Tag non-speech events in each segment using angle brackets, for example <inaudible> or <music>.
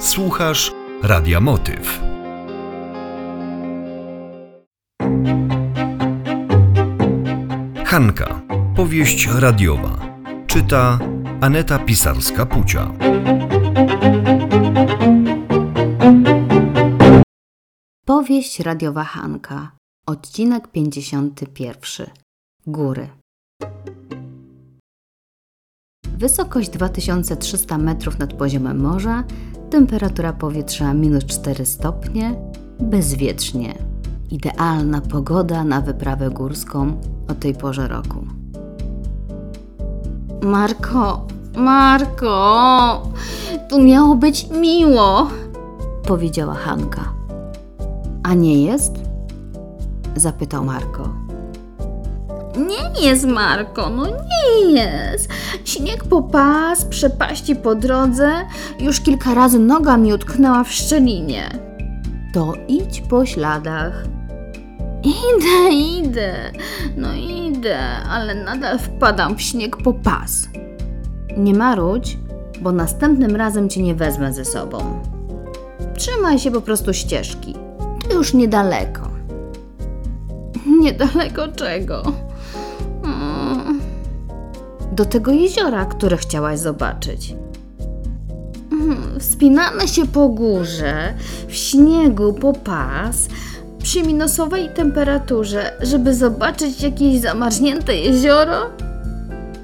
Słuchasz Radia Motyw. Hanka. Powieść radiowa. Czyta Aneta Pisarska-Pucia. Powieść radiowa Hanka. Odcinek 51. Góry. Wysokość 2300 metrów nad poziomem morza, temperatura powietrza minus 4 stopnie, bezwietrznie. Idealna pogoda na wyprawę górską o tej porze roku. Marko, Marko, tu miało być miło, powiedziała Hanka. A nie jest? Zapytał Marko. Nie jest, Marko, no nie jest. Śnieg po pas, przepaści po drodze, już kilka razy noga mi utknęła w szczelinie. To idź po śladach. Idę, idę, no idę, ale nadal wpadam w śnieg po pas. Nie marudź, bo następnym razem cię nie wezmę ze sobą. Trzymaj się po prostu ścieżki. To już niedaleko. <laughs> Niedaleko czego? Do tego jeziora, które chciałaś zobaczyć. Mm, Wspinamy się po górze, w śniegu po pas, przy minusowej temperaturze, żeby zobaczyć jakieś zamarznięte jezioro?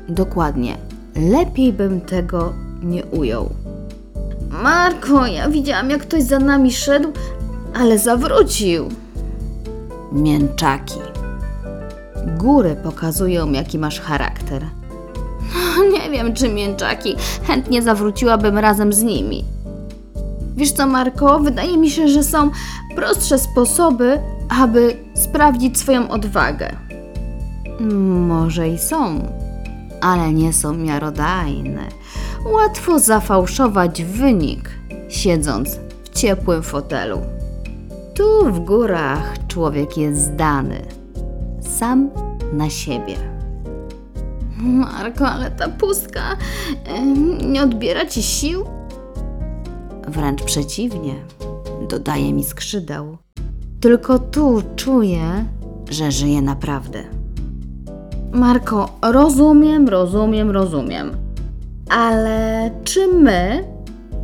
Dokładnie. Lepiej bym tego nie ujął. Marko, ja widziałam, jak ktoś za nami szedł, ale zawrócił. Mięczaki. Góry pokazują, jaki masz charakter. Nie wiem, czy mięczaki. Chętnie zawróciłabym razem z nimi. Wiesz co, Marko? Wydaje mi się, że są prostsze sposoby, aby sprawdzić swoją odwagę. Może i są, ale nie są miarodajne. Łatwo zafałszować wynik, siedząc w ciepłym fotelu. Tu w górach człowiek jest zdany, sam na siebie. Marko, ale ta pustka nie odbiera ci sił? Wręcz przeciwnie, dodaje mi skrzydeł. Tylko tu czuję, że żyję naprawdę. Marko, rozumiem, rozumiem, rozumiem. Ale czy my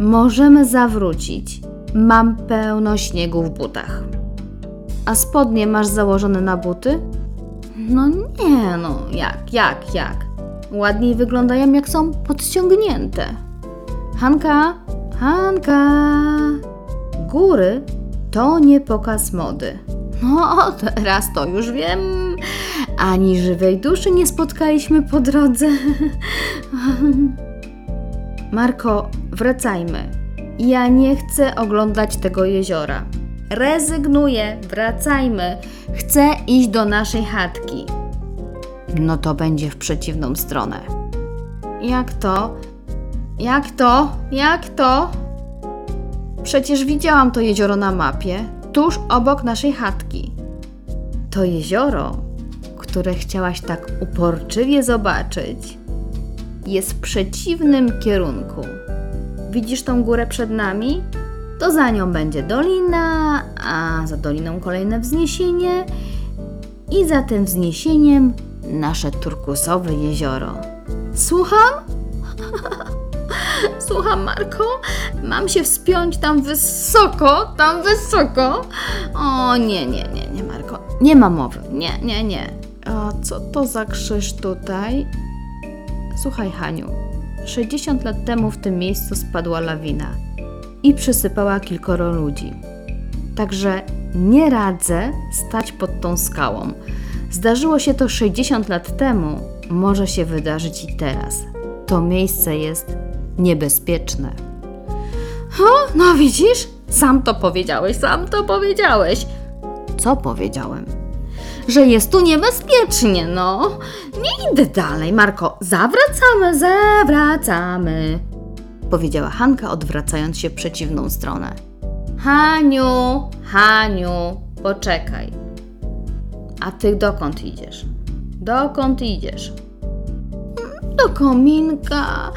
możemy zawrócić? Mam pełno śniegu w butach. A spodnie masz założone na buty? No nie, no jak, jak, jak? Ładniej wyglądają jak są podciągnięte. Hanka, Hanka. Góry to nie pokaz mody. No, <laughs> teraz to już wiem. Ani żywej duszy nie spotkaliśmy po drodze. <laughs> Marko, wracajmy. Ja nie chcę oglądać tego jeziora. Rezygnuję, wracajmy. Chcę iść do naszej chatki. No to będzie w przeciwną stronę. Jak to? Jak to? Jak to? Przecież widziałam to jezioro na mapie, tuż obok naszej chatki. To jezioro, które chciałaś tak uporczywie zobaczyć, jest w przeciwnym kierunku. Widzisz tą górę przed nami? To za nią będzie dolina, a za doliną kolejne wzniesienie i za tym wzniesieniem nasze turkusowe jezioro. Słucham? <laughs> Słucham, Marko? Mam się wspiąć tam wysoko, tam wysoko? O, nie, nie, nie, nie, Marko. Nie ma mowy. Nie, nie, nie. A co to za krzyż tutaj? Słuchaj, Haniu. 60 lat temu w tym miejscu spadła lawina i przysypała kilkoro ludzi. Także nie radzę stać pod tą skałą. Zdarzyło się to 60 lat temu, może się wydarzyć i teraz. To miejsce jest niebezpieczne. O, no widzisz? Sam to powiedziałeś, sam to powiedziałeś. Co powiedziałem? Że jest tu niebezpiecznie, no. Nie idę dalej, Marko. Zawracamy, zawracamy. Powiedziała Hanka, odwracając się w przeciwną stronę. Haniu, Haniu, poczekaj. A ty dokąd idziesz? Dokąd idziesz? Do kominka,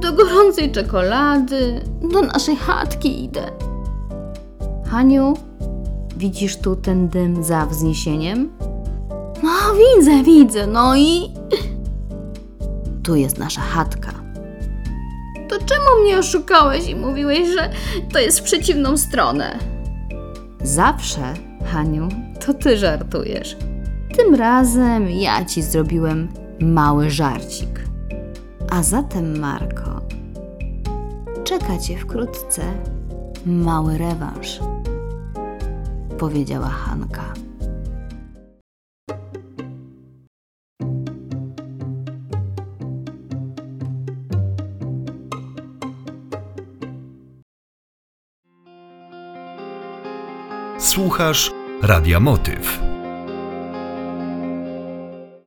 do gorącej czekolady, do naszej chatki idę. Haniu, widzisz tu ten dym za wzniesieniem? No, widzę, widzę, no i. Tu jest nasza chatka. To czemu mnie oszukałeś i mówiłeś, że to jest w przeciwną stronę? Zawsze, Haniu, to ty żartujesz. Tym razem ja ci zrobiłem mały żarcik. A zatem, Marko, czeka cię wkrótce mały rewanż, powiedziała Hanka. Słuchasz Radia Motyw.